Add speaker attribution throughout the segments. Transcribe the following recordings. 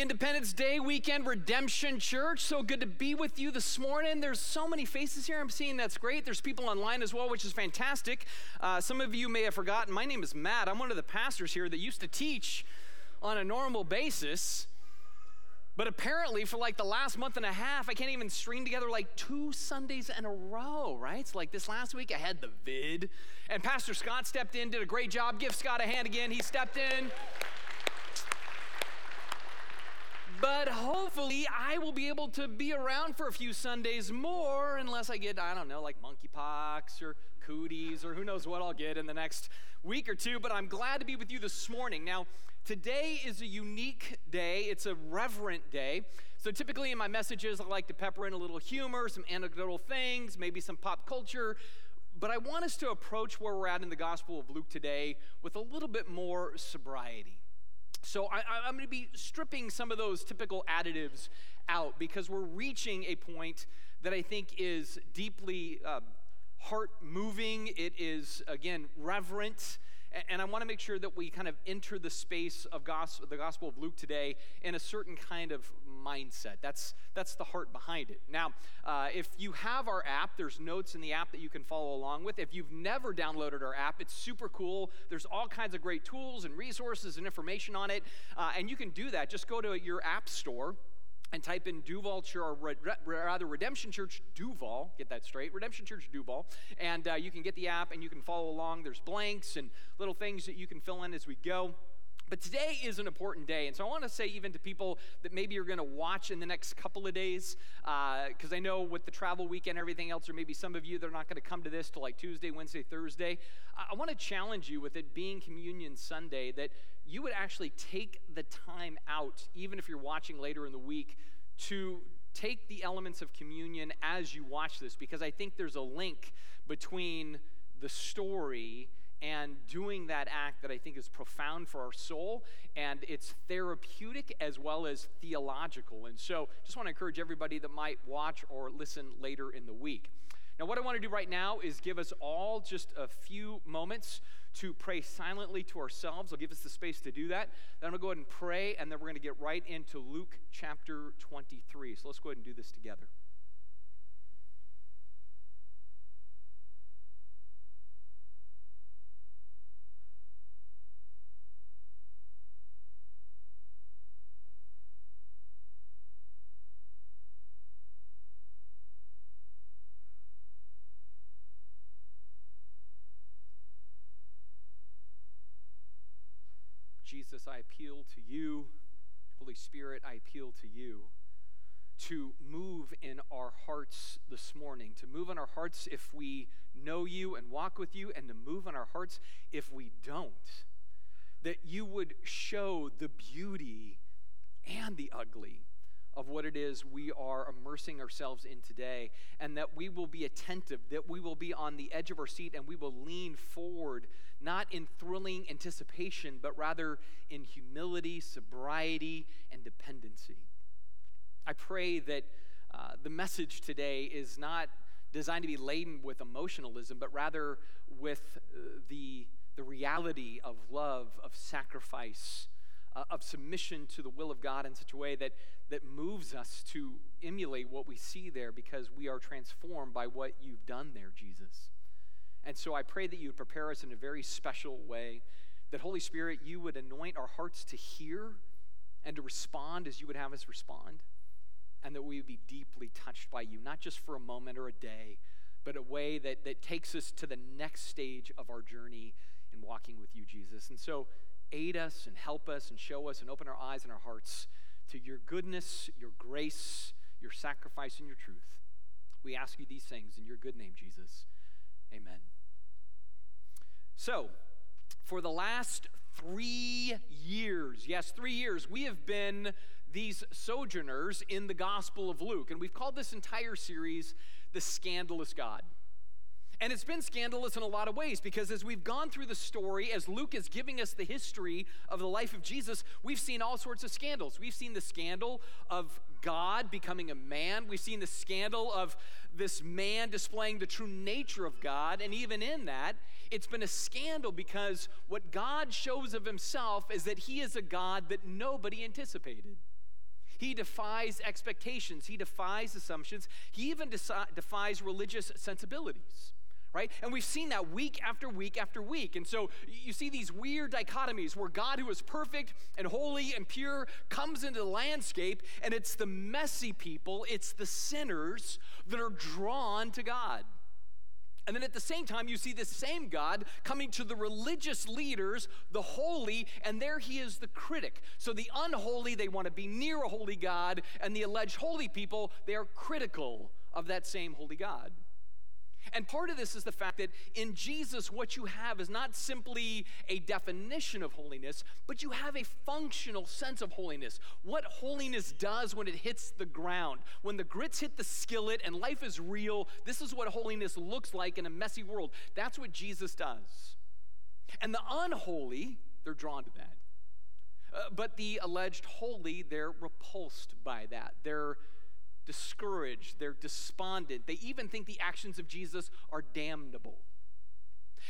Speaker 1: Independence Day weekend, Redemption Church. So good to be with you this morning. There's so many faces here I'm seeing. That's great. There's people online as well, which is fantastic. Uh, some of you may have forgotten. My name is Matt. I'm one of the pastors here that used to teach on a normal basis. But apparently, for like the last month and a half, I can't even string together like two Sundays in a row, right? It's like this last week I had the vid, and Pastor Scott stepped in, did a great job. Give Scott a hand again. He stepped in. But hopefully, I will be able to be around for a few Sundays more, unless I get, I don't know, like monkeypox or cooties or who knows what I'll get in the next week or two. But I'm glad to be with you this morning. Now, today is a unique day, it's a reverent day. So, typically in my messages, I like to pepper in a little humor, some anecdotal things, maybe some pop culture. But I want us to approach where we're at in the Gospel of Luke today with a little bit more sobriety. So I, am going to be stripping some of those typical additives out because we're reaching a point that I think is deeply uh, heart moving. It is, again, reverent. And I want to make sure that we kind of enter the space of gospel, the Gospel of Luke today in a certain kind of mindset. That's, that's the heart behind it. Now, uh, if you have our app, there's notes in the app that you can follow along with. If you've never downloaded our app, it's super cool. There's all kinds of great tools and resources and information on it. Uh, and you can do that. Just go to your app store and type in Duval Church, or rather Redemption Church Duval, get that straight, Redemption Church Duval, and uh, you can get the app and you can follow along. There's blanks and little things that you can fill in as we go. But today is an important day. And so I want to say, even to people that maybe you're going to watch in the next couple of days, because uh, I know with the travel weekend, and everything else, or maybe some of you, they're not going to come to this till like Tuesday, Wednesday, Thursday. I, I want to challenge you with it being Communion Sunday that you would actually take the time out, even if you're watching later in the week, to take the elements of communion as you watch this, because I think there's a link between the story and doing that act that I think is profound for our soul and it's therapeutic as well as theological. And so, just want to encourage everybody that might watch or listen later in the week. Now, what I want to do right now is give us all just a few moments to pray silently to ourselves. I'll give us the space to do that. Then I'm going to go ahead and pray, and then we're going to get right into Luke chapter 23. So let's go ahead and do this together. Jesus, I appeal to you. Holy Spirit, I appeal to you to move in our hearts this morning, to move in our hearts if we know you and walk with you, and to move in our hearts if we don't. That you would show the beauty and the ugly of what it is we are immersing ourselves in today, and that we will be attentive, that we will be on the edge of our seat, and we will lean forward not in thrilling anticipation, but rather in humility, sobriety, and dependency. I pray that uh, the message today is not designed to be laden with emotionalism, but rather with uh, the, the reality of love, of sacrifice, uh, of submission to the will of God in such a way that, that moves us to emulate what we see there because we are transformed by what you've done there, Jesus. And so I pray that you would prepare us in a very special way, that Holy Spirit, you would anoint our hearts to hear and to respond as you would have us respond, and that we would be deeply touched by you, not just for a moment or a day, but a way that, that takes us to the next stage of our journey in walking with you, Jesus. And so aid us and help us and show us and open our eyes and our hearts to your goodness, your grace, your sacrifice, and your truth. We ask you these things in your good name, Jesus. Amen. So, for the last three years, yes, three years, we have been these sojourners in the Gospel of Luke. And we've called this entire series The Scandalous God. And it's been scandalous in a lot of ways because as we've gone through the story, as Luke is giving us the history of the life of Jesus, we've seen all sorts of scandals. We've seen the scandal of God becoming a man, we've seen the scandal of this man displaying the true nature of God. And even in that, it's been a scandal because what God shows of himself is that he is a God that nobody anticipated. He defies expectations. He defies assumptions. He even defies religious sensibilities right? And we've seen that week after week after week. And so you see these weird dichotomies where God, who is perfect and holy and pure, comes into the landscape, and it's the messy people, it's the sinners that are drawn to God. And then at the same time, you see this same God coming to the religious leaders, the holy, and there he is the critic. So the unholy, they want to be near a holy God, and the alleged holy people, they are critical of that same holy God. And part of this is the fact that in Jesus, what you have is not simply a definition of holiness, but you have a functional sense of holiness. What holiness does when it hits the ground. When the grits hit the skillet and life is real, this is what holiness looks like in a messy world. That's what Jesus does. And the unholy, they're drawn to that. Uh, but the alleged holy, they're repulsed by that. They're discouraged, they're despondent. They even think the actions of Jesus are damnable.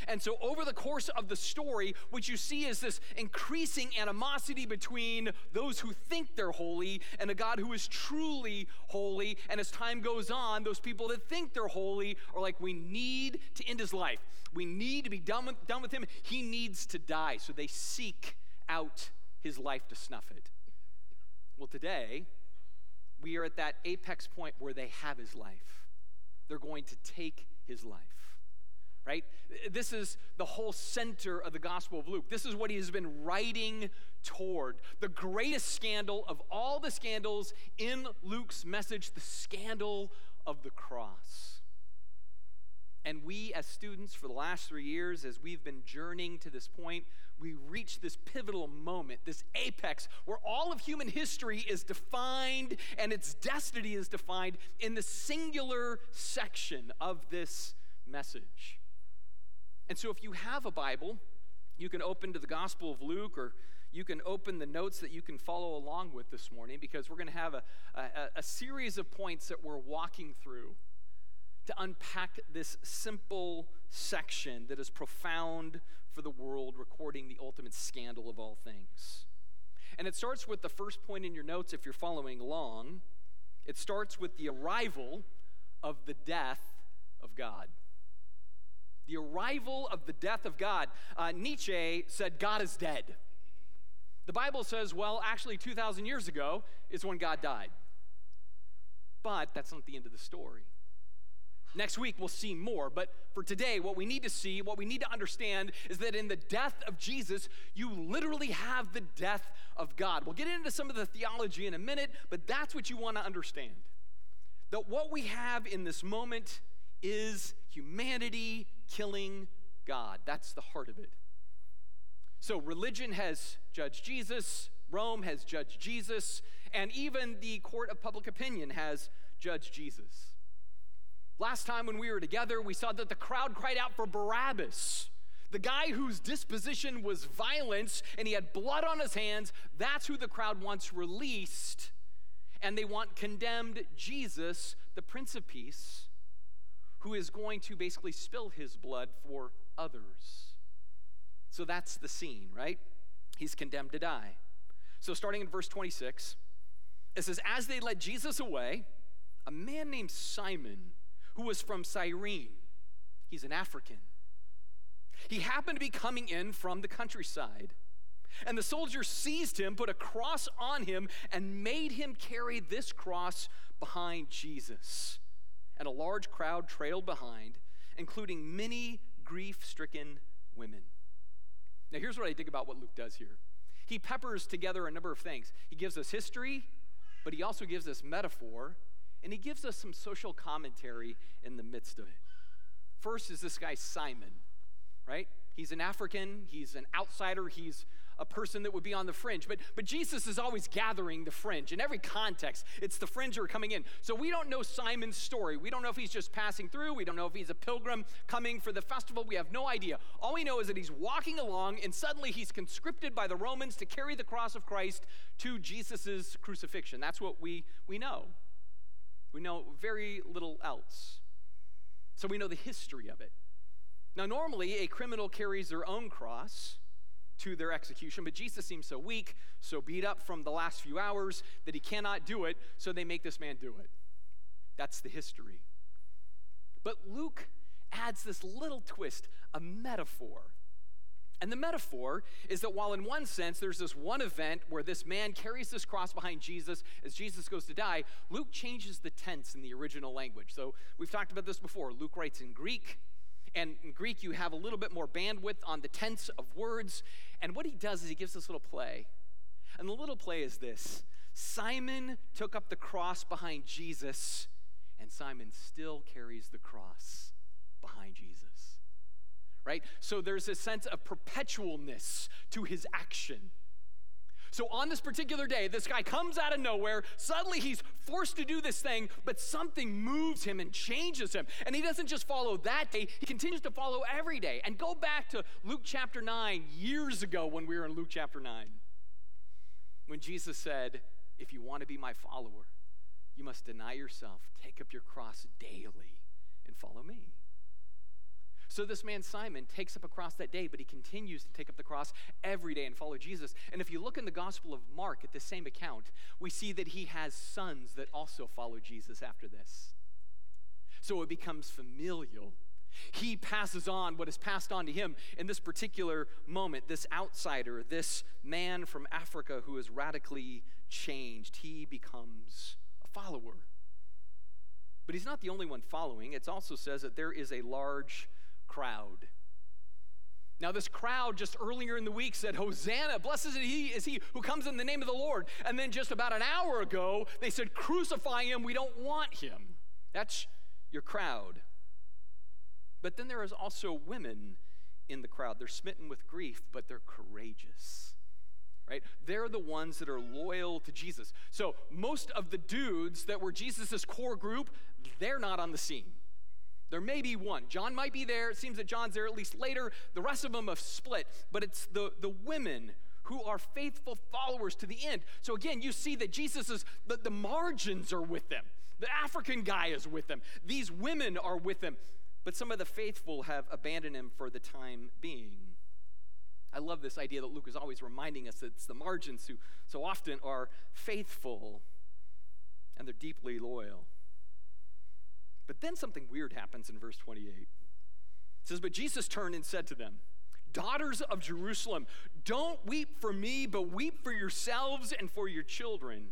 Speaker 1: And so, over the course of the story, what you see is this increasing animosity between those who think they're holy and a God who is truly holy. And as time goes on, those people that think they're holy are like, we need to end his life. We need to be done with, done with him. He needs to die. So, they seek out his life to snuff it. Well, today, we are at that apex point where they have his life. They're going to take his life. Right? This is the whole center of the Gospel of Luke. This is what he has been writing toward. The greatest scandal of all the scandals in Luke's message, the scandal of the cross. And we, as students, for the last three years, as we've been journeying to this point, we reach this pivotal moment, this apex, where all of human history is defined and its destiny is defined in the singular section of this message. And so, if you have a Bible, you can open to the Gospel of Luke or you can open the notes that you can follow along with this morning because we're going to have a, a, a series of points that we're walking through to unpack this simple section that is profound for the world, recording the ultimate scandal of all things. And it starts with the first point in your notes if you're following along. It starts with the arrival of the death of God. The arrival of the death of God. Uh, Nietzsche said, God is dead. The Bible says, well, actually, 2,000 years ago is when God died. But that's not the end of the story. Next week, we'll see more. But for today, what we need to see, what we need to understand is that in the death of Jesus, you literally have the death of God. We'll get into some of the theology in a minute, but that's what you want to understand. That what we have in this moment is humanity killing God. That's the heart of it. So, religion has judged Jesus, Rome has judged Jesus, and even the court of public opinion has judged Jesus. Last time when we were together, we saw that the crowd cried out for Barabbas. The guy whose disposition was violence and he had blood on his hands, that's who the crowd wants released. And they want condemned Jesus, the Prince of Peace, who is going to basically spill his blood for others. So that's the scene, right? He's condemned to die. So starting in verse 26, it says, As they led Jesus away, a man named Simon who was from Cyrene. He's an African. He happened to be coming in from the countryside. And the soldiers seized him, put a cross on him, and made him carry this cross behind Jesus. And a large crowd trailed behind, including many grief stricken women. Now, here's what I dig about what Luke does here he peppers together a number of things. He gives us history, but he also gives us metaphor and he gives us some social commentary in the midst of it. First is this guy, Simon, right? He's an African, he's an outsider, he's a person that would be on the fringe. But, but Jesus is always gathering the fringe. In every context, it's the fringe who are coming in. So we don't know Simon's story. We don't know if he's just passing through. We don't know if he's a pilgrim coming for the festival. We have no idea. All we know is that he's walking along and suddenly he's conscripted by the Romans to carry the cross of Christ to Jesus' crucifixion. That's what we, we know. We know very little else. So we know the history of it. Now, normally, a criminal carries their own cross, to their execution. But Jesus seems so weak, so beat up from the last few hours that he cannot do it, so they make this man do it. That's the history. But Luke adds this little twist, a metaphor. And the metaphor is that while, in one sense, there's this one event where this man carries this cross behind Jesus as Jesus goes to die, Luke changes the tense in the original language. So we've talked about this before. Luke writes in Greek, and in Greek, you have a little bit more bandwidth on the tense of words. And what he does is he gives this little play. And the little play is this Simon took up the cross behind Jesus, and Simon still carries the cross behind Jesus right? So there's a sense of perpetualness to his action. So on this particular day, this guy comes out of nowhere. Suddenly he's forced to do this thing, but something moves him and changes him. And he doesn't just follow that day, he continues to follow every day. And go back to Luke chapter 9 years ago when we were in Luke chapter 9, when Jesus said, If you want to be my follower, you must deny yourself, take up your cross daily, and follow me. So this man Simon takes up a cross that day, but he continues to take up the cross every day and follow Jesus. And if you look in the Gospel of Mark at the same account, we see that he has sons that also follow Jesus after this. So it becomes familial. He passes on what is passed on to him in this particular moment. This outsider, this man from Africa who is radically changed, he becomes a follower. But he's not the only one following. It also says that there is a large crowd. Now, this crowd just earlier in the week said, Hosanna, blessed is he, is he who comes in the name of the Lord. And then just about an hour ago, they said, Crucify him, we don't want him. That's your crowd. But then there is also women in the crowd. They're smitten with grief, but they're courageous. Right? They're the ones that are loyal to Jesus. So most of the dudes that were Jesus' core group, they're not on the scene. There may be one. John might be there. It seems that John's there at least later. The rest of them have split. But it's the, the women who are faithful followers to the end. So again, you see that Jesus is, the, the margins are with them. The African guy is with them. These women are with them. But some of the faithful have abandoned him for the time being. I love this idea that Luke is always reminding us that it's the margins who so often are faithful and they're deeply loyal. But then something weird happens in verse 28. It says, But Jesus turned and said to them, Daughters of Jerusalem, don't weep for me, but weep for yourselves and for your children.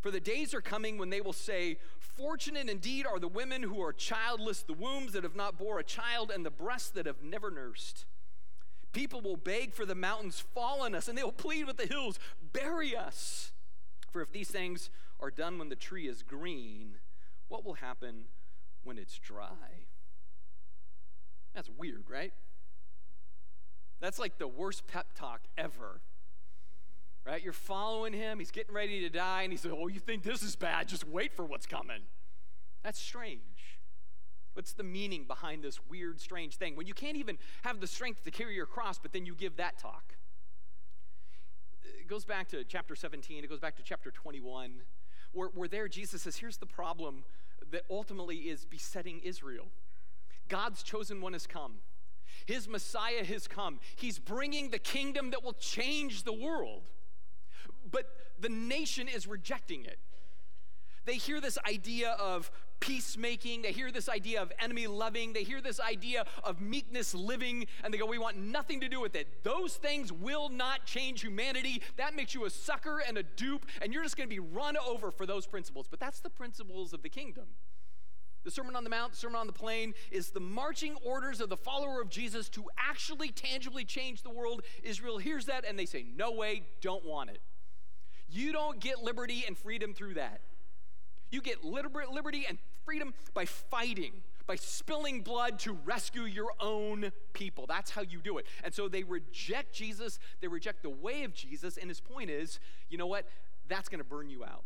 Speaker 1: For the days are coming when they will say, Fortunate indeed are the women who are childless, the wombs that have not bore a child, and the breasts that have never nursed. People will beg for the mountains, fall on us, and they will plead with the hills, bury us. For if these things are done when the tree is green, what will happen when it's dry. That's weird, right? That's like the worst pep talk ever. Right? You're following him, he's getting ready to die, and he says, Oh, you think this is bad? Just wait for what's coming. That's strange. What's the meaning behind this weird, strange thing? When you can't even have the strength to carry your cross, but then you give that talk. It goes back to chapter 17, it goes back to chapter 21, where, where there Jesus says, Here's the problem that ultimately is besetting Israel. God's chosen one has come. His Messiah has come. He's bringing the kingdom that will change the world. But the nation is rejecting it. They hear this idea of peacemaking, they hear this idea of enemy loving, they hear this idea of meekness living, and they go, We want nothing to do with it. Those things will not change humanity. That makes you a sucker and a dupe, and you're just going to be run over for those principles. But that's the principles of the kingdom. The Sermon on the Mount, the Sermon on the Plain is the marching orders of the follower of Jesus to actually tangibly change the world. Israel hears that and they say, No way, don't want it. You don't get liberty and freedom through that. You get liberty and freedom by fighting, by spilling blood to rescue your own people. That's how you do it. And so they reject Jesus, they reject the way of Jesus, and his point is you know what? That's going to burn you out.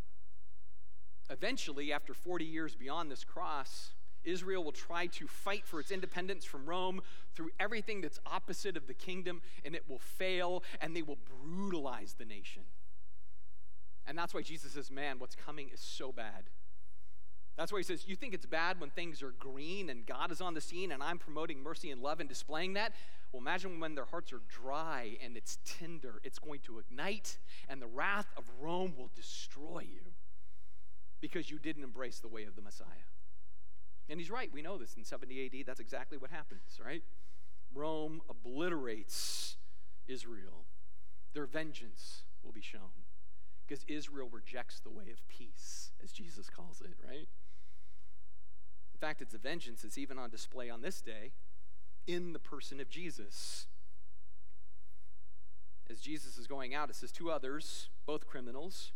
Speaker 1: Eventually, after 40 years beyond this cross, Israel will try to fight for its independence from Rome through everything that's opposite of the kingdom, and it will fail, and they will brutalize the nation. And that's why Jesus says, Man, what's coming is so bad. That's why he says, You think it's bad when things are green and God is on the scene and I'm promoting mercy and love and displaying that? Well, imagine when their hearts are dry and it's tender. It's going to ignite, and the wrath of Rome will destroy you because you didn't embrace the way of the Messiah. And he's right. We know this in 70 AD. That's exactly what happens, right? Rome obliterates Israel. Their vengeance will be shown because Israel rejects the way of peace, as Jesus calls it, right? In fact, its a vengeance is even on display on this day in the person of Jesus. As Jesus is going out, it says two others, both criminals,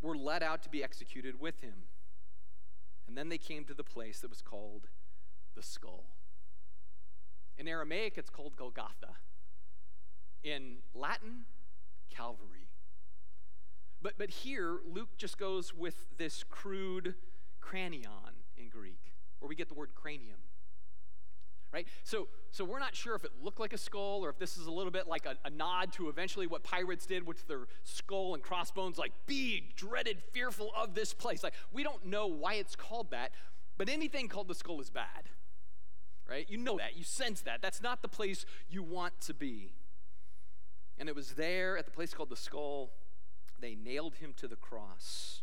Speaker 1: were led out to be executed with him. And then they came to the place that was called the skull. In Aramaic, it's called Golgotha. In Latin, Calvary. But, but here, Luke just goes with this crude cranion in Greek, where we get the word cranium right? So, so we're not sure if it looked like a skull or if this is a little bit like a, a, nod to eventually what pirates did with their skull and crossbones, like be dreaded, fearful of this place. Like we don't know why it's called that, but anything called the skull is bad, right? You know that, you sense that. That's not the place you want to be. And it was there at the place called the skull, they nailed him to the cross.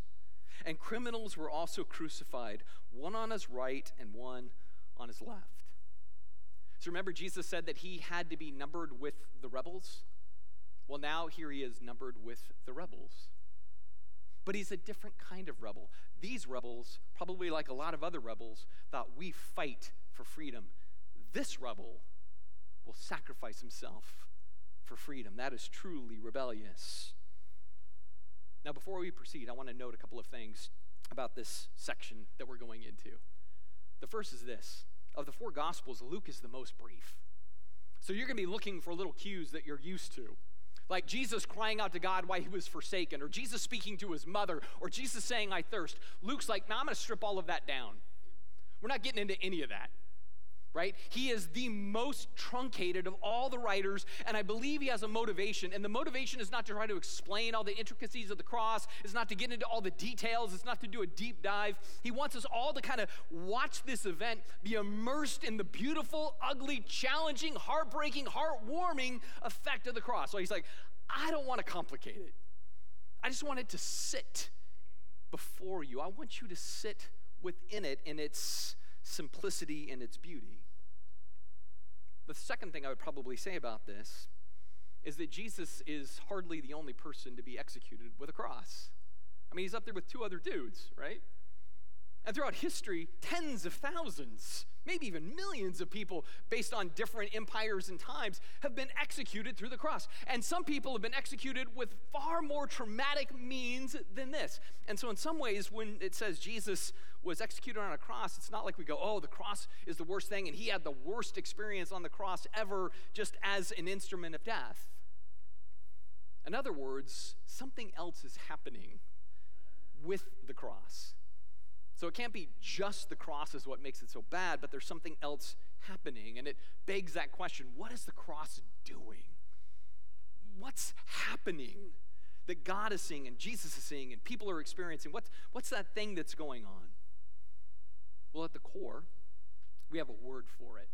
Speaker 1: And criminals were also crucified, one on his right and one on his left. So remember, Jesus said that he had to be numbered with the rebels? Well, now here he is numbered with the rebels. But he's a different kind of rebel. These rebels, probably like a lot of other rebels, thought we fight for freedom. This rebel will sacrifice himself for freedom. That is truly rebellious. Now, before we proceed, I want to note a couple of things about this section that we're going into. The first is this of the four Gospels, Luke is the most brief. So you're going to be looking for little cues that you're used to. Like Jesus crying out to God why he was forsaken, or Jesus speaking to his mother, or Jesus saying, I thirst. Luke's like, now I'm going to strip all of that down. We're not getting into any of that right? He is the most truncated of all the writers, and I believe he has a motivation. And the motivation is not to try to explain all the intricacies of the cross, it's not to get into all the details, it's not to do a deep dive. He wants us all to kind of watch this event, be immersed in the beautiful, ugly, challenging, heartbreaking, heartwarming effect of the cross. So he's like, I don't want to complicate it. I just want it to sit before you. I want you to sit within it in its simplicity and its beauty. The second thing I would probably say about this is that Jesus is hardly the only person to be executed with a cross. I mean, he's up there with two other dudes, right? And throughout history, tens of thousands, maybe even millions of people, based on different empires and times, have been executed through the cross. And some people have been executed with far more traumatic means than this. And so, in some ways, when it says Jesus was executed on a cross, it's not like we go, oh, the cross is the worst thing, and he had the worst experience on the cross ever just as an instrument of death. In other words, something else is happening with the cross. So it can't be just the cross is what makes it so bad, but there's something else happening. And it begs that question what is the cross doing? What's happening that God is seeing and Jesus is seeing and people are experiencing? What's, what's that thing that's going on? Well, at the core, we have a word for it.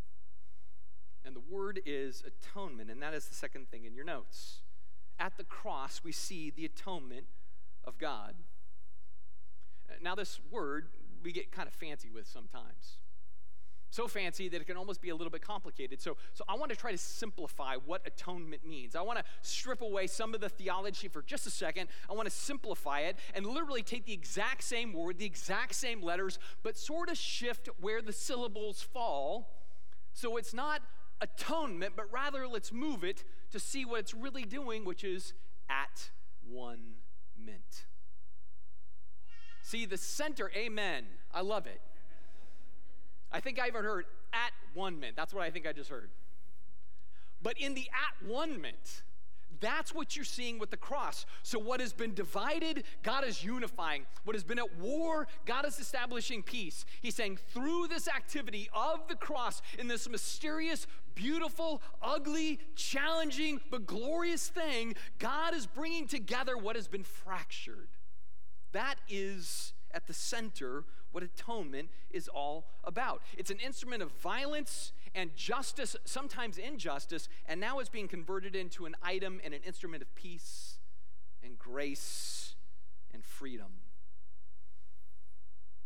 Speaker 1: And the word is atonement, and that is the second thing in your notes. At the cross, we see the atonement of God. Now, this word we get kind of fancy with sometimes. So fancy that it can almost be a little bit complicated. So, so I want to try to simplify what atonement means. I want to strip away some of the theology for just a second. I want to simplify it and literally take the exact same word, the exact same letters, but sort of shift where the syllables fall. So it's not atonement, but rather let's move it to see what it's really doing, which is at one mint. See, the center, amen. I love it. I think I even heard at one mint. That's what I think I just heard. But in the at one mint, that's what you're seeing with the cross. So, what has been divided, God is unifying. What has been at war, God is establishing peace. He's saying, through this activity of the cross, in this mysterious, beautiful, ugly, challenging, but glorious thing, God is bringing together what has been fractured. That is at the center what atonement is all about. It's an instrument of violence and justice, sometimes injustice, and now it's being converted into an item and an instrument of peace and grace and freedom.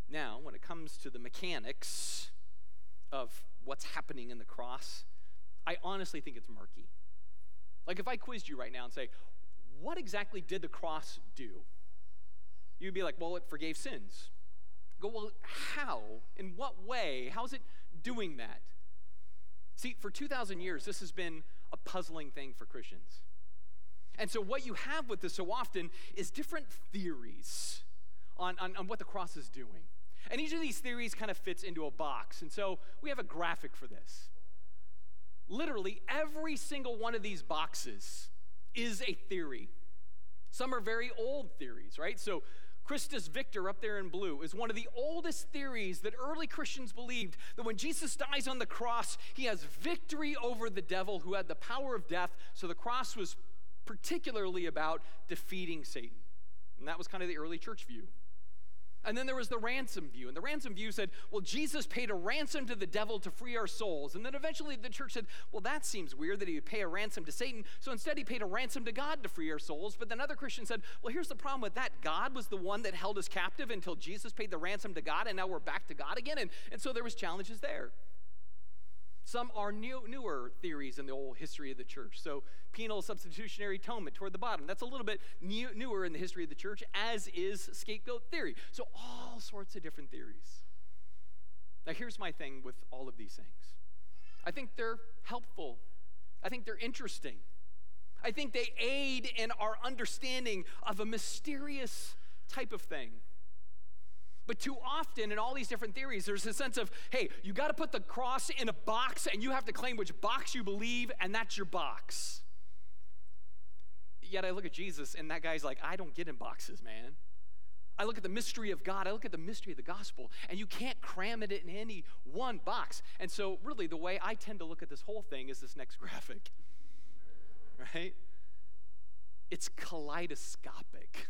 Speaker 1: Now, when it comes to the mechanics of what's happening in the cross, I honestly think it's murky. Like if I quizzed you right now and say, what exactly did the cross do? You'd be like, well, it forgave sins. Go, well, how? In what way? How's it doing that? See, for 2,000 years, this has been a puzzling thing for Christians. And so, what you have with this so often is different theories on, on, on what the cross is doing. And each of these theories kind of fits into a box. And so, we have a graphic for this. Literally, every single one of these boxes is a theory. Some are very old theories, right? So, Christus Victor up there in blue is one of the oldest theories that early Christians believed that when Jesus dies on the cross, he has victory over the devil who had the power of death. So the cross was particularly about defeating Satan. And that was kind of the early church view. And then there was the ransom view. And the ransom view said, well, Jesus paid a ransom to the devil to free our souls. And then eventually the church said, well, that seems weird that he would pay a ransom to Satan. So instead he paid a ransom to God to free our souls. But then other Christians said, well, here's the problem with that. God was the one that held us captive until Jesus paid the ransom to God, and now we're back to God again. And, and so there was challenges there. Some are new, newer theories in the old history of the church. So, penal substitutionary atonement toward the bottom. That's a little bit new, newer in the history of the church, as is scapegoat theory. So, all sorts of different theories. Now, here's my thing with all of these things I think they're helpful, I think they're interesting. I think they aid in our understanding of a mysterious type of thing. But too often in all these different theories, there's a sense of, hey, you got to put the cross in a box and you have to claim which box you believe, and that's your box. Yet I look at Jesus and that guy's like, I don't get in boxes, man. I look at the mystery of God, I look at the mystery of the gospel, and you can't cram it in any one box. And so, really, the way I tend to look at this whole thing is this next graphic, right? It's kaleidoscopic.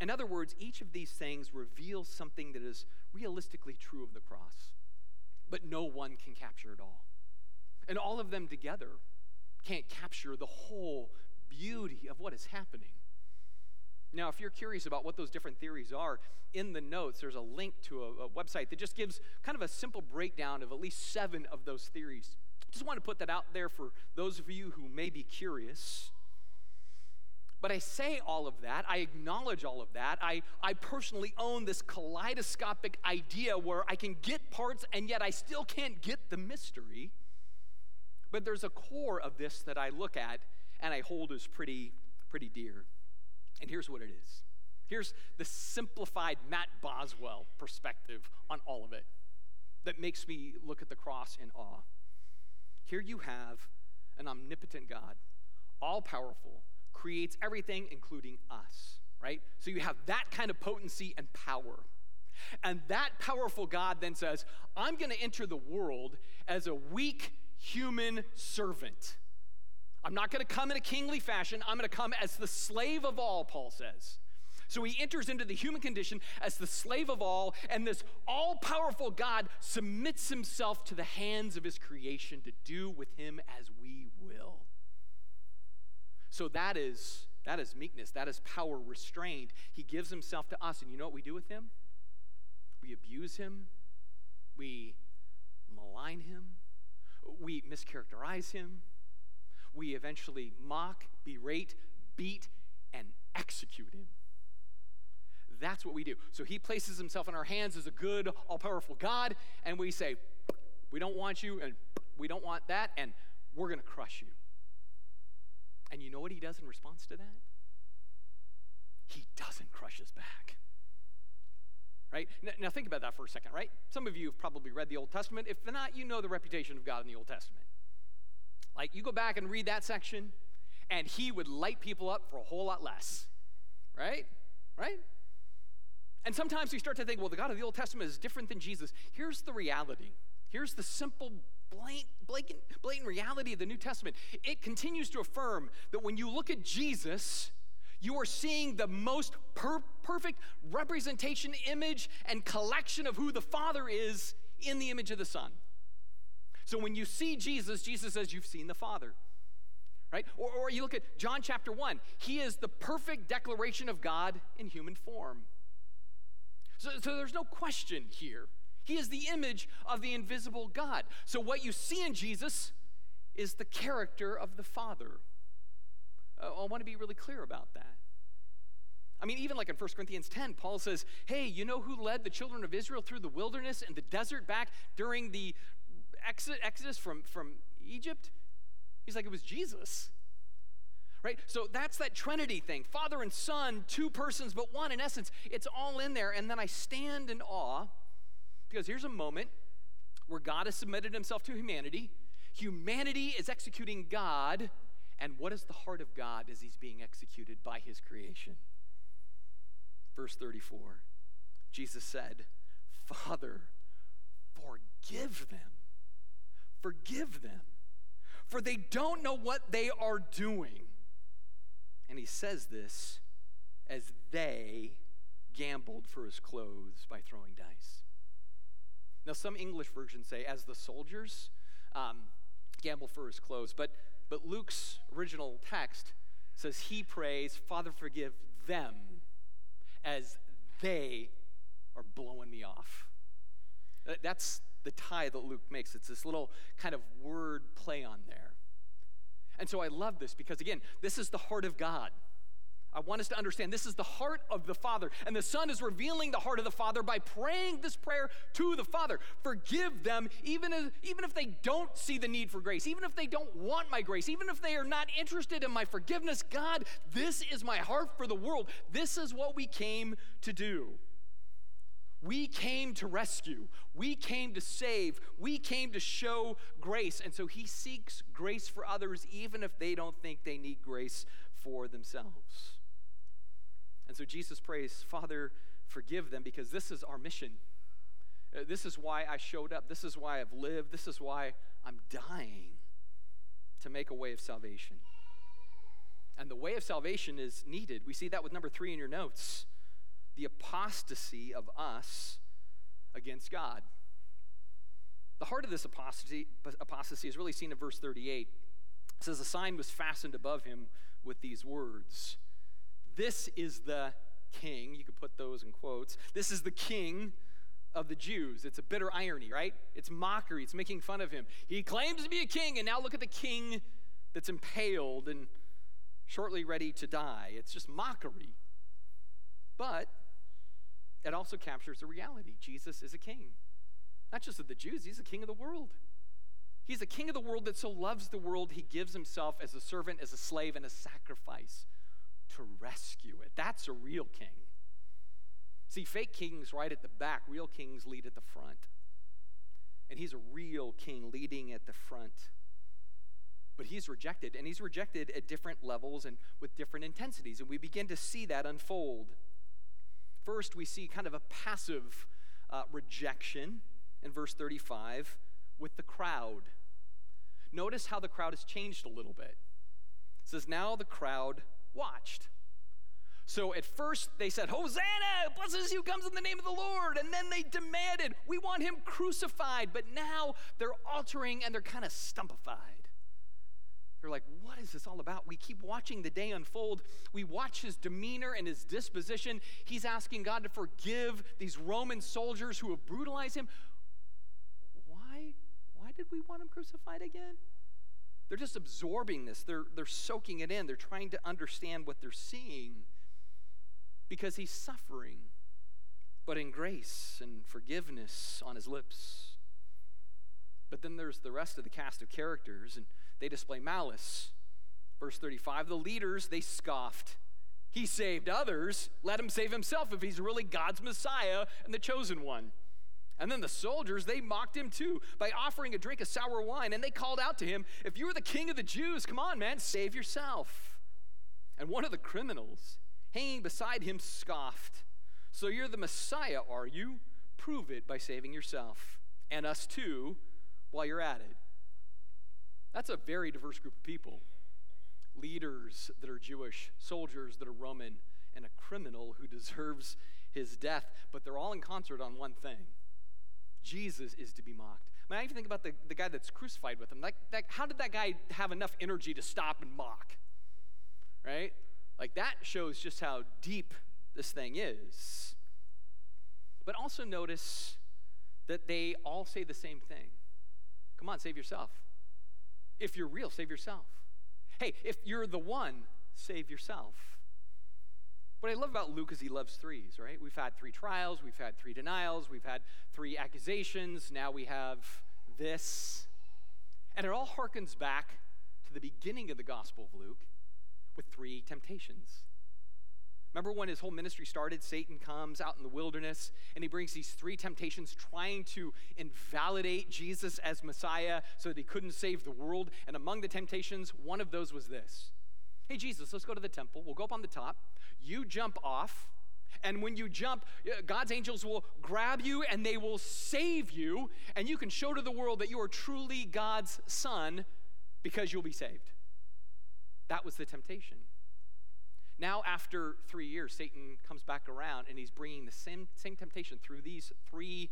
Speaker 1: In other words, each of these things reveals something that is realistically true of the cross, but no one can capture it all. And all of them together can't capture the whole beauty of what is happening. Now, if you're curious about what those different theories are, in the notes, there's a link to a, a, website that just gives kind of a simple breakdown of at least seven of those theories. Just want to put that out there for those of you who may be curious. But I say all of that, I acknowledge all of that. I, I personally own this kaleidoscopic idea where I can get parts and yet I still can't get the mystery. But there's a core of this that I look at and I hold as pretty, pretty dear. And here's what it is here's the simplified Matt Boswell perspective on all of it that makes me look at the cross in awe. Here you have an omnipotent God, all powerful creates everything, including us, right? So you have that kind of potency and power. And that powerful God then says, I'm going to enter the world as a weak human servant. I'm not going to come in a kingly fashion. I'm going to come as the slave of all, Paul says. So he enters into the human condition as the slave of all, and this all powerful God submits himself to the hands of his creation to do with him as we. So that is that is meekness, that is power restrained. He gives himself to us, and you know what we do with him? We abuse him, we malign him, we mischaracterize him, we eventually mock, berate, beat, and execute him. That's what we do. So he places himself in our hands as a good, all powerful God, and we say, We don't want you, and we don't want that, and we're going to crush you. And you know what he does in response to that? He doesn't crush us back. Right? Now, think about that for a second, right? Some of you have probably read the Old Testament. If not, you know the reputation of God in the Old Testament. Like, you go back and read that section, and he would light people up for a whole lot less. Right? Right? And sometimes we start to think, well, the God of the Old Testament is different than Jesus. Here's the reality. Here's the simple blatant, blatant reality of the New Testament. It continues to affirm that when you look at Jesus, You are seeing the most per- perfect representation, image, and collection of who the Father is in the image of the Son. So when you see Jesus, Jesus says, You've seen the Father. Right? Or, or you look at John chapter 1, he is the perfect declaration of God in human form. So, so there's no question here. He is the image of the invisible God. So what you see in Jesus is the character of the Father. Uh, I want to be really clear about that. I mean, even like in 1 Corinthians 10, Paul says, Hey, you know who led the children of Israel through the wilderness and the desert back during the exodus from, from Egypt? He's like, It was Jesus. Right? So that's that Trinity thing Father and Son, two persons, but one in essence. It's all in there. And then I stand in awe because here's a moment where God has submitted himself to humanity. Humanity is executing God. And what is the heart of God as he's being executed by his creation? Verse 34 Jesus said, Father, forgive them. Forgive them, for they don't know what they are doing. And he says this as they gambled for his clothes by throwing dice. Now, some English versions say, as the soldiers um, gambled for his clothes, but, but Luke's original text says, He prays, Father, forgive them as they are blowing me off. That's the tie that Luke makes. It's this little kind of word play on there. And so I love this because, again, this is the heart of God. I want us to understand this is the heart of the Father. And the Son is revealing the heart of the Father by praying this prayer to the Father. Forgive them, even, as, even if they don't see the need for grace, even if they don't want my grace, even if they are not interested in my forgiveness. God, this is my heart for the world. This is what we came to do. We came to rescue. We came to save. We came to show grace. And so he seeks grace for others, even if they don't think they need grace for themselves. And so Jesus prays, Father, forgive them because this is our mission. Uh, this is why I showed up. This is why I've lived. This is why I'm dying to make a way of salvation. And the way of salvation is needed. We see that with number three in your notes the apostasy of us against God. The heart of this apostasy, apostasy is really seen in verse 38. It says, A sign was fastened above him with these words This is the king. You could put those in quotes. This is the king of the Jews. It's a bitter irony, right? It's mockery. It's making fun of him. He claims to be a king, and now look at the king that's impaled and shortly ready to die. It's just mockery. But it also captures the reality Jesus is a king. Not just of the Jews, he's the king of the world. He's the king of the world that so loves the world, he gives himself as a servant, as a slave, and a sacrifice to rescue it. That's a real king. See, fake kings right at the back, real kings lead at the front. And he's a real king leading at the front. But he's rejected, and he's rejected at different levels and with different intensities. And we begin to see that unfold. First, we see kind of a passive uh, rejection in verse 35 with the crowd. Notice how the crowd has changed a little bit. It says, Now the crowd watched. So at first they said, Hosanna, blesses who comes in the name of the Lord. And then they demanded, We want him crucified. But now they're altering and they're kind of stumpified. They're like, what is this all about? We keep watching the day unfold. We watch his demeanor and his disposition. He's asking God to forgive these Roman soldiers who have brutalized him. Why? Why did we want him crucified again? They're just absorbing this. They're, they're soaking it in. They're trying to understand what they're seeing because he's suffering, but in grace and forgiveness on his lips. But then there's the rest of the cast of characters, and they display malice. Verse 35 the leaders, they scoffed. He saved others. Let him save himself if he's really God's Messiah and the chosen one. And then the soldiers, they mocked him too by offering a drink of sour wine. And they called out to him, If you're the king of the Jews, come on, man, save yourself. And one of the criminals hanging beside him scoffed, So you're the Messiah, are you? Prove it by saving yourself and us too while you're at it. That's a very diverse group of people. leaders that are Jewish, soldiers that are Roman, and a criminal who deserves his death. But they're all in concert on one thing Jesus is to be mocked. I mean, I even think about the, the guy that's crucified with him. Like, that, how did that guy have enough energy to stop and mock? Right? Like, that shows just how deep this thing is. But also notice that they all say the same thing Come on, save yourself. If you're real, save yourself. Hey, if you're the one, save yourself. What I love about Luke is he loves threes, right? We've had three trials, we've had three denials, we've had three accusations, now we have this. And it all harkens back to the beginning of the Gospel of Luke with three temptations. Remember when his whole ministry started? Satan comes out in the wilderness and he brings these three temptations trying to invalidate Jesus as Messiah so that he couldn't save the world. And among the temptations, one of those was this Hey, Jesus, let's go to the temple. We'll go up on the top. You jump off. And when you jump, uh, God's angels will grab you and they will save you. And you can show to the world that you are truly God's son because you'll be saved. That was the temptation. Now, after three years, Satan comes back around and he's bringing the same, same temptation through these three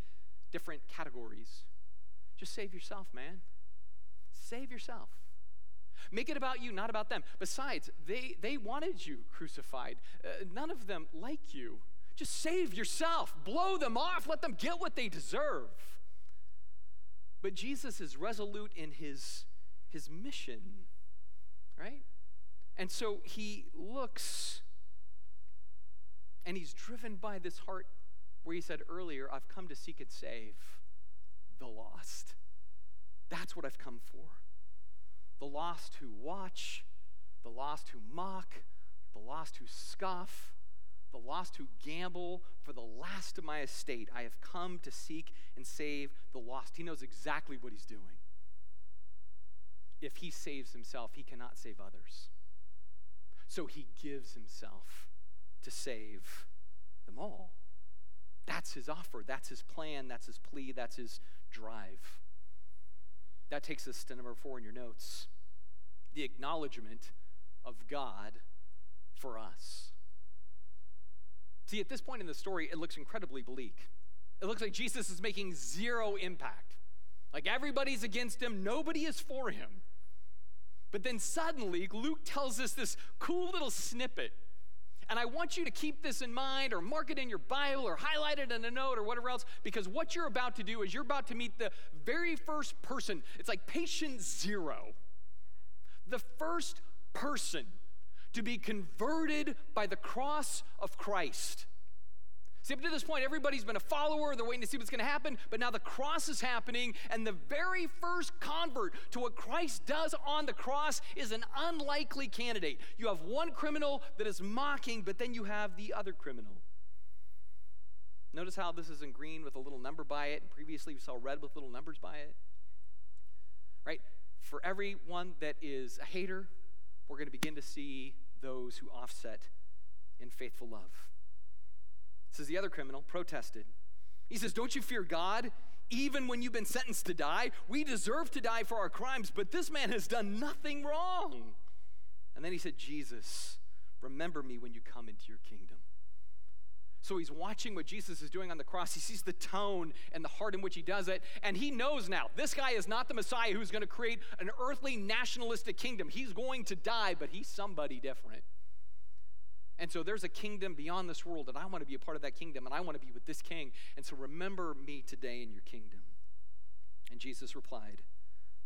Speaker 1: different categories. Just save yourself, man. Save yourself. Make it about you, not about them. Besides, they, they wanted you crucified. Uh, none of them like you. Just save yourself. Blow them off. Let them get what they deserve. But Jesus is resolute in his, his mission, right? And so he looks and he's driven by this heart where he said earlier, I've come to seek and save the lost. That's what I've come for. The lost who watch, the lost who mock, the lost who scoff, the lost who gamble for the last of my estate. I have come to seek and save the lost. He knows exactly what he's doing. If he saves himself, he cannot save others. So he gives himself to save them all. That's his offer. That's his plan. That's his plea. That's his drive. That takes us to number four in your notes the acknowledgement of God for us. See, at this point in the story, it looks incredibly bleak. It looks like Jesus is making zero impact. Like everybody's against him, nobody is for him. But then suddenly, Luke tells us this cool little snippet. And I want you to keep this in mind or mark it in your Bible or highlight it in a note or whatever else, because what you're about to do is you're about to meet the very first person. It's like patient zero. The first person to be converted by the cross of Christ. See, up to this point, everybody's been a follower. They're waiting to see what's going to happen. But now the cross is happening, and the very first convert to what Christ does on the cross is an unlikely candidate. You have one criminal that is mocking, but then you have the other criminal. Notice how this is in green with a little number by it. Previously, we saw red with little numbers by it. Right? For everyone that is a hater, we're going to begin to see those who offset in faithful love says the other criminal protested. He says, Don't you fear God? Even when you've been sentenced to die, we deserve to die for our crimes, but this man has done nothing wrong. And then he said, Jesus, remember me when you come into your kingdom. So he's watching what Jesus is doing on the cross. He sees the tone and the heart in which he does it. And he knows now this guy is not the Messiah who's going to create an earthly nationalistic kingdom. He's going to die, but he's somebody different. And so there's a kingdom beyond this world, and I want to be a part of that kingdom, and I want to be with this king. And so remember me today in your kingdom. And Jesus replied,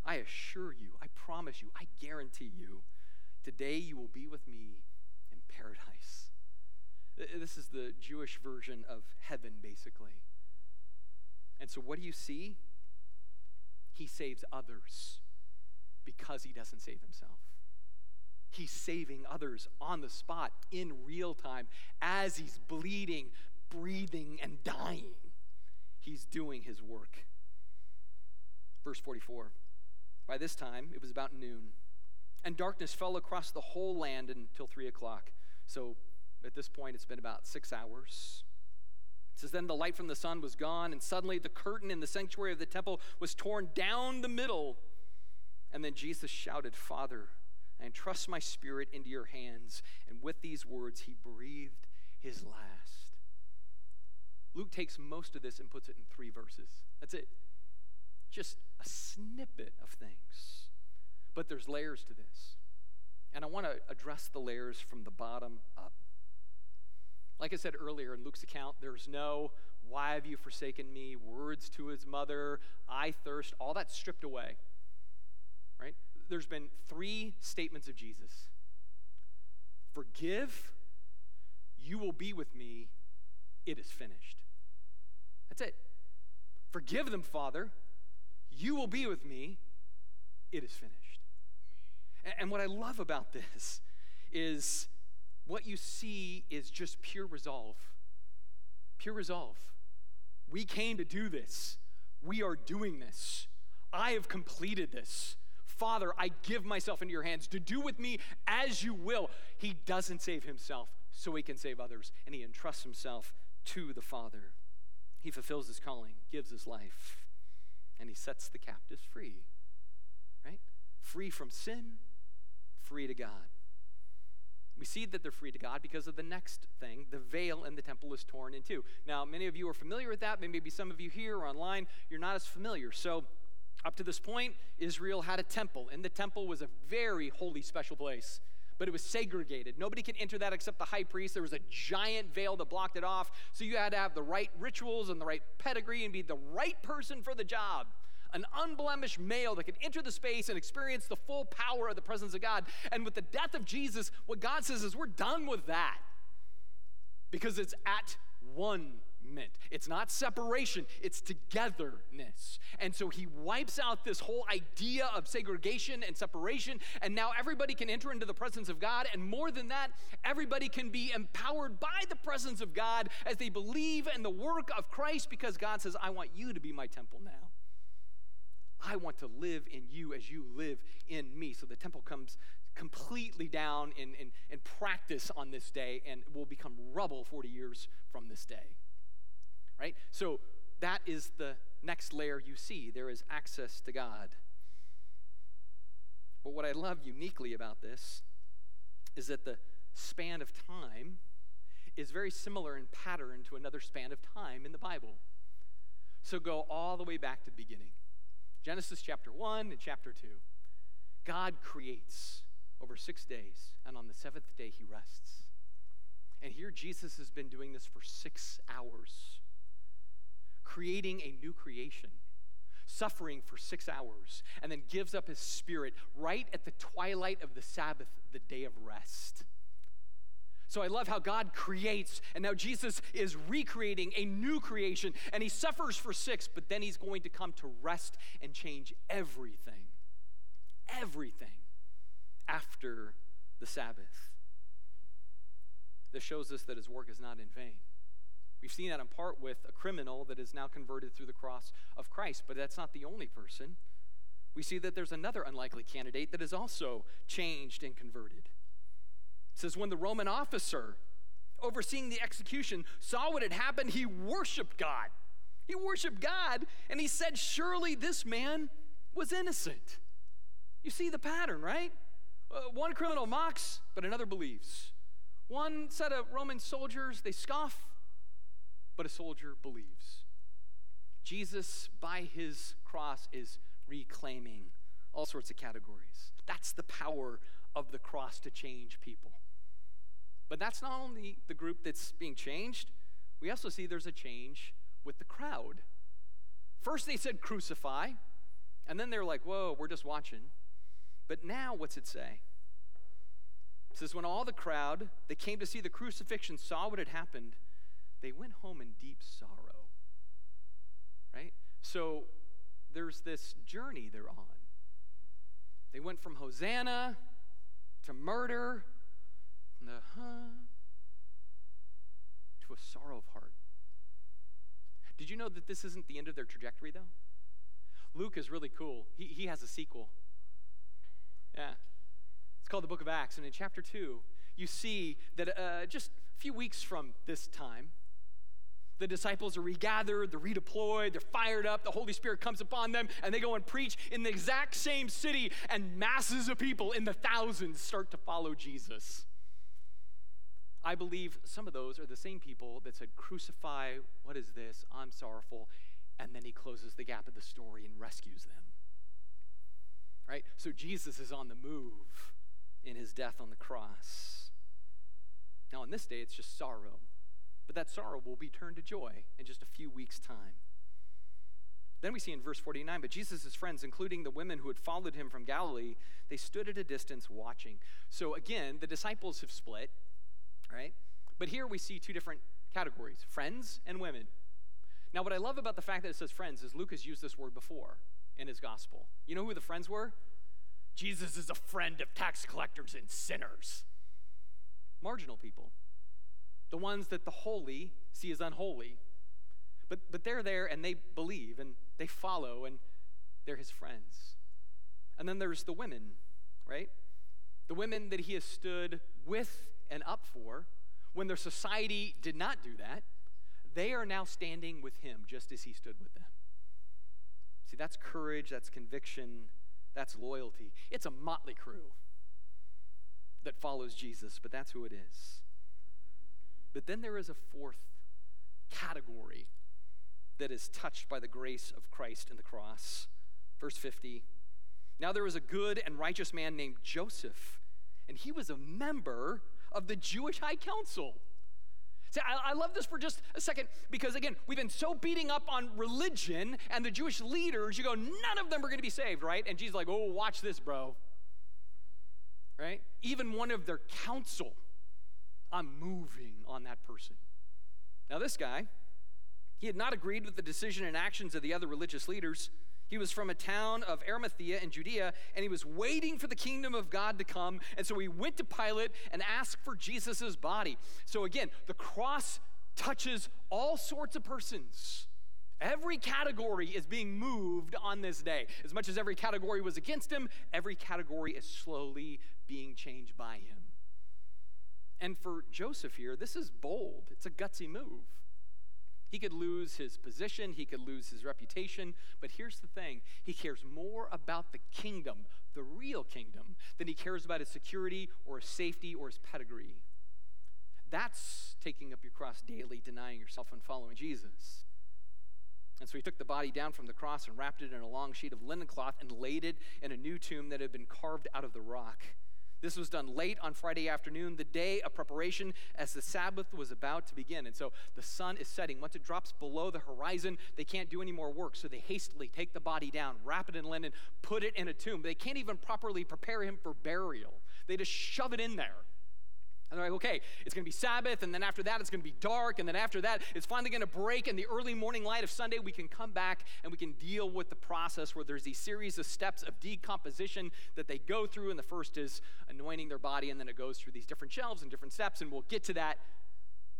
Speaker 1: I assure you, I promise you, I guarantee you, today you will be with me in paradise. This is the Jewish version of heaven, basically. And so what do you see? He saves others because he doesn't save himself. He's saving others on the spot in real time as he's bleeding, breathing, and dying. He's doing his work. Verse 44 By this time, it was about noon, and darkness fell across the whole land until three o'clock. So at this point, it's been about six hours. It says, Then the light from the sun was gone, and suddenly the curtain in the sanctuary of the temple was torn down the middle. And then Jesus shouted, Father, I entrust my spirit into your hands. And with these words, he breathed his last. Luke takes most of this and puts it in three verses. That's it. Just a snippet of things. But there's layers to this. And I want to address the layers from the bottom up. Like I said earlier in Luke's account, there's no, why have you forsaken me? Words to his mother, I thirst, all that stripped away. Right? There's been three statements of Jesus Forgive, you will be with me, it is finished. That's it. Forgive them, Father, you will be with me, it is finished. And what I love about this is what you see is just pure resolve. Pure resolve. We came to do this. We are doing this. I have completed this. Father, I give myself into your hands to do with me as you will. He doesn't save himself so he can save others, and he entrusts himself to the Father. He fulfills his calling, gives his life, and he sets the captives free. Right? Free from sin, free to God. We see that they're free to God because of the next thing. The veil in the temple is torn in two. Now, many of you are familiar with that. Maybe some of you here or online, you're not as familiar. So, up to this point, Israel had a temple, and the temple was a very holy, special place. But it was segregated. Nobody could enter that except the high priest. There was a giant veil that blocked it off. So you had to have the right rituals and the right pedigree and be the right person for the job. An unblemished male that could enter the space and experience the full power of the presence of God. And with the death of Jesus, what God says is we're done with that because it's at one it's not separation, it's togetherness. And so he wipes out this whole idea of segregation and separation, and now everybody can enter into the presence of God. And more than that, everybody can be empowered by the presence of God as they believe in the work of Christ because God says, I want you to be my temple now. I want to live in you as you live in me. So the temple comes completely down in, in, in practice on this day and will become rubble 40 years from this day right? So that is the next layer you see. There is access to God. But what I love uniquely about this is that the span of time is very similar in pattern to another span of time in the Bible. So go all the way back to the beginning Genesis chapter 1 and chapter 2. God creates over six days, and on the seventh day, he rests. And here Jesus has been doing this for six hours creating a new creation, suffering for six hours, and then gives up his spirit right at the twilight of the Sabbath, the day of rest. So I love how God creates, and now Jesus is recreating a new creation, and he suffers for six, but then he's going to come to rest and change everything. Everything after the Sabbath. This shows us that his work is not in vain. We've seen that in part with a criminal that is now converted through the cross of Christ, but that's not the only person. We see that there's another unlikely candidate that is also changed and converted. It says, when the Roman officer overseeing the execution saw what had happened, he worshiped God. He worshiped God, and he said, Surely this man was innocent. You see the pattern, right? Uh, one criminal mocks, but another believes. One set of Roman soldiers, they scoff, but a soldier believes. Jesus, by his cross, is reclaiming all sorts of categories. That's the power of the cross to change people. But that's not only the group that's being changed, we also see there's a change with the crowd. First, they said crucify, and then they're like, whoa, we're just watching. But now, what's it say? It says, when all the crowd that came to see the crucifixion saw what had happened, they went home in deep sorrow. Right? So there's this journey they're on. They went from Hosanna to murder, the huh, to a sorrow of heart. Did you know that this isn't the end of their trajectory, though? Luke is really cool. He, he has a sequel. Yeah. It's called the Book of Acts. And in chapter 2, you see that uh, just a few weeks from this time, the disciples are regathered, they're redeployed, they're fired up, the Holy Spirit comes upon them, and they go and preach in the exact same city, and masses of people in the thousands start to follow Jesus. I believe some of those are the same people that said, Crucify, what is this? I'm sorrowful. And then he closes the gap of the story and rescues them. Right? So Jesus is on the move in his death on the cross. Now, on this day, it's just sorrow. But that sorrow will be turned to joy in just a few weeks' time. Then we see in verse 49 but Jesus' friends, including the women who had followed him from Galilee, they stood at a distance watching. So again, the disciples have split right? But here we see two different categories friends and women. Now, what I love about the fact that it says friends is Luke has used this word before in his gospel. You know who the friends were? Jesus is a friend of tax collectors and sinners. Marginal people. The ones that the holy see as unholy. But, but they're there and they believe and they follow and they're his friends. And then there's the women, right? The women that he has stood with and up for, when their society did not do that, they are now standing with him just as he stood with them. See, that's courage, that's conviction, that's loyalty. It's a motley crew that follows Jesus, but that's who it is. But then there is a fourth category that is touched by the grace of Christ and the cross. Verse 50 Now there was a good and righteous man named Joseph, and he was a member of the Jewish High Council. See, I, I, love this for just a second because, again, we've been so beating up on religion and the Jewish leaders, you go, none of them are going to be saved, right? And Jesus like, oh, watch this, bro. Right? Even one of their council, I'm moving on that person. Now, this guy, he had not agreed with the decision and actions of the other religious leaders. He was from a town of Arimathea in Judea, and he was waiting for the kingdom of God to come. And so he went to Pilate and asked for Jesus' body. So again, the cross touches all sorts of persons. Every category is being moved on this day. As much as every category was against him, every category is slowly being changed by him. And for Joseph here, this is bold. It's a gutsy move. He could lose his position, he could lose his reputation, but here's the thing he cares more about the kingdom, the real kingdom, than he cares about his security or his safety or his pedigree. That's taking up your cross daily, denying yourself and following Jesus. And so he took the body down from the cross and wrapped it in a long sheet of linen cloth and laid it in a new tomb that had been carved out of the rock. This was done late on Friday afternoon, the day of preparation, as the Sabbath was about to begin. And so the sun is setting. Once it drops below the horizon, they can't do any more work. So they hastily take the body down, wrap it in linen, put it in a tomb. They can't even properly prepare him for burial, they just shove it in there. And they're like, okay, it's going to be Sabbath, and then after that, it's going to be dark, and then after that, it's finally going to break. In the early morning light of Sunday, we can come back and we can deal with the process where there's these series of steps of decomposition that they go through. And the first is anointing their body, and then it goes through these different shelves and different steps, and we'll get to that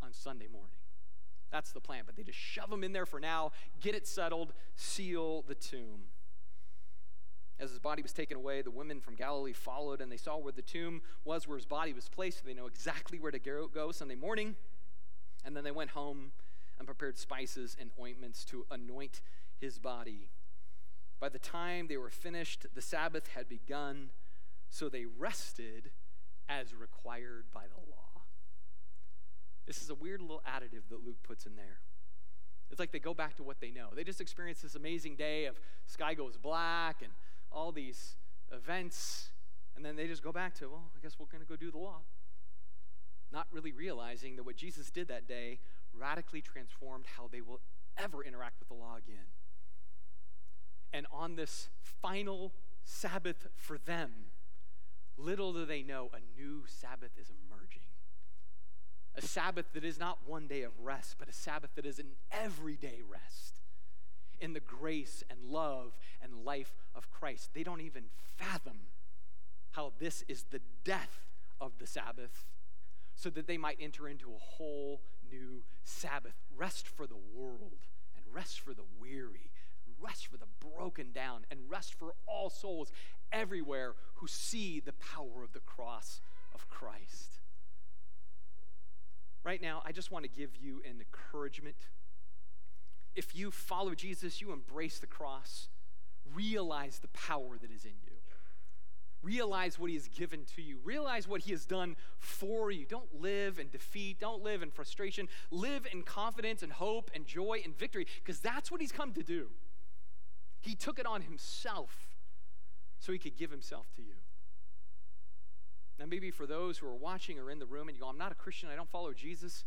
Speaker 1: on Sunday morning. That's the plan, but they just shove them in there for now, get it settled, seal the tomb. As his body was taken away, the women from Galilee followed, and they saw where the tomb was, where his body was placed. So they know exactly where to go Sunday morning. And then they went home and prepared spices and ointments to anoint his body. By the time they were finished, the Sabbath had begun, so they rested as required by the law. This is a weird little additive that Luke puts in there. It's like they go back to what they know. They just experienced this amazing day of sky goes black and all these events, and then they just go back to, well, I guess we're going to go do the law. Not really realizing that what Jesus did that day radically transformed how they will ever interact with the law again. And on this final Sabbath for them, little do they know, a new Sabbath is emerging. A Sabbath that is not one day of rest, but a Sabbath that is an everyday rest in the grace and love and life of Christ. They don't even fathom how this is the death of the Sabbath so that they might enter into a whole new Sabbath. Rest for the world and rest for the weary, and rest for the broken down, and rest for all souls everywhere who see the power of the cross of Christ. Right now, I just want to give you an encouragement if you follow Jesus, you embrace the cross, realize the power that is in you. Realize what he has given to you. Realize what he has done for you. Don't live in defeat. Don't live in frustration. Live in confidence and hope and joy and victory because that's what he's come to do. He took it on himself so he could give himself to you. Now, maybe for those who are watching or in the room and you go, I'm not a Christian, I don't follow Jesus,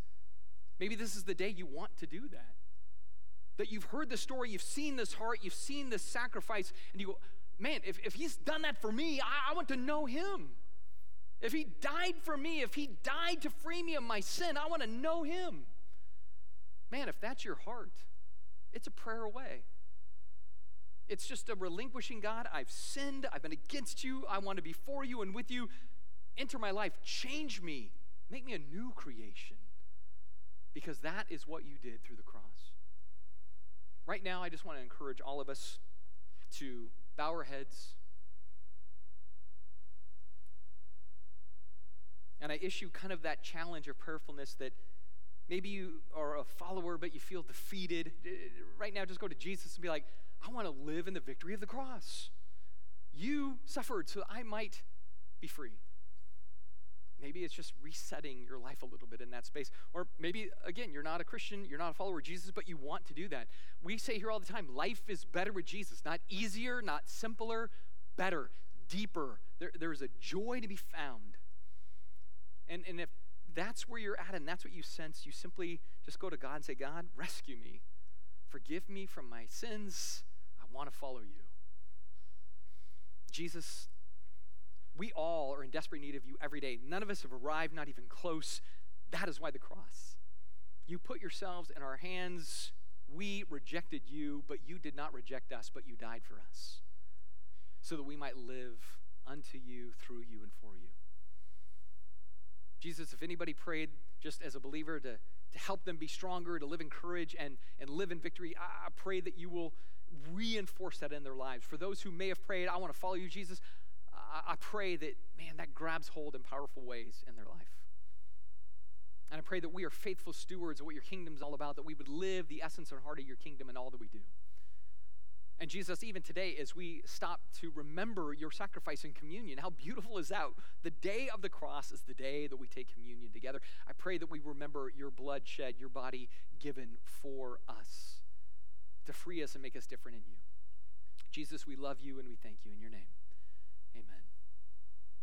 Speaker 1: maybe this is the day you want to do that. That you've heard the story, you've seen this heart, you've seen this sacrifice, and you go, man, if, if he's done that for me, I, I want to know him. If he died for me, if he died to free me of my sin, I want to know him. Man, if that's your heart, it's a prayer away. It's just a relinquishing God. I've sinned. I've been against you. I want to be for you and with you enter my life, change me, make me a new creation. Because that is what you did through the cross. Right now, I just want to encourage all of us to bow our heads. And I issue kind of that challenge of prayerfulness that maybe you are a follower, but you feel defeated. Right now, just go to Jesus and be like, I want to live in the victory of the cross. You suffered so I might be free. Maybe it's just resetting your life a little bit in that space. Or maybe, again, you're not a Christian, you're not a follower of Jesus, but you want to do that. We say here all the time life is better with Jesus. Not easier, not simpler, better, deeper. There, there is a joy to be found. And, and if that's where you're at and that's what you sense, you simply just go to God and say, God, rescue me. Forgive me from my sins. I want to follow you. Jesus, we all are in desperate need of you every day. None of us have arrived, not even close. That is why the cross. You put yourselves in our hands. We rejected you, but you did not reject us, but you died for us so that we might live unto you, through you, and for you. Jesus, if anybody prayed just as a believer to, to help them be stronger, to live in courage and, and live in victory, I, I pray that you will reinforce that in their lives. For those who may have prayed, I want to follow you, Jesus, I, I pray that, man, that grabs hold in powerful ways in their life. And I pray that we are faithful stewards of what your kingdom is all about, that we would live the essence and heart of your kingdom in all that we do. And Jesus, even today, as we stop to remember your sacrifice in communion, how beautiful is that? The day of the cross is the day that we take communion together. I pray that we remember your blood shed, your body given for us to free us and make us different in you. Jesus, we love you and we thank you in your name. Amen.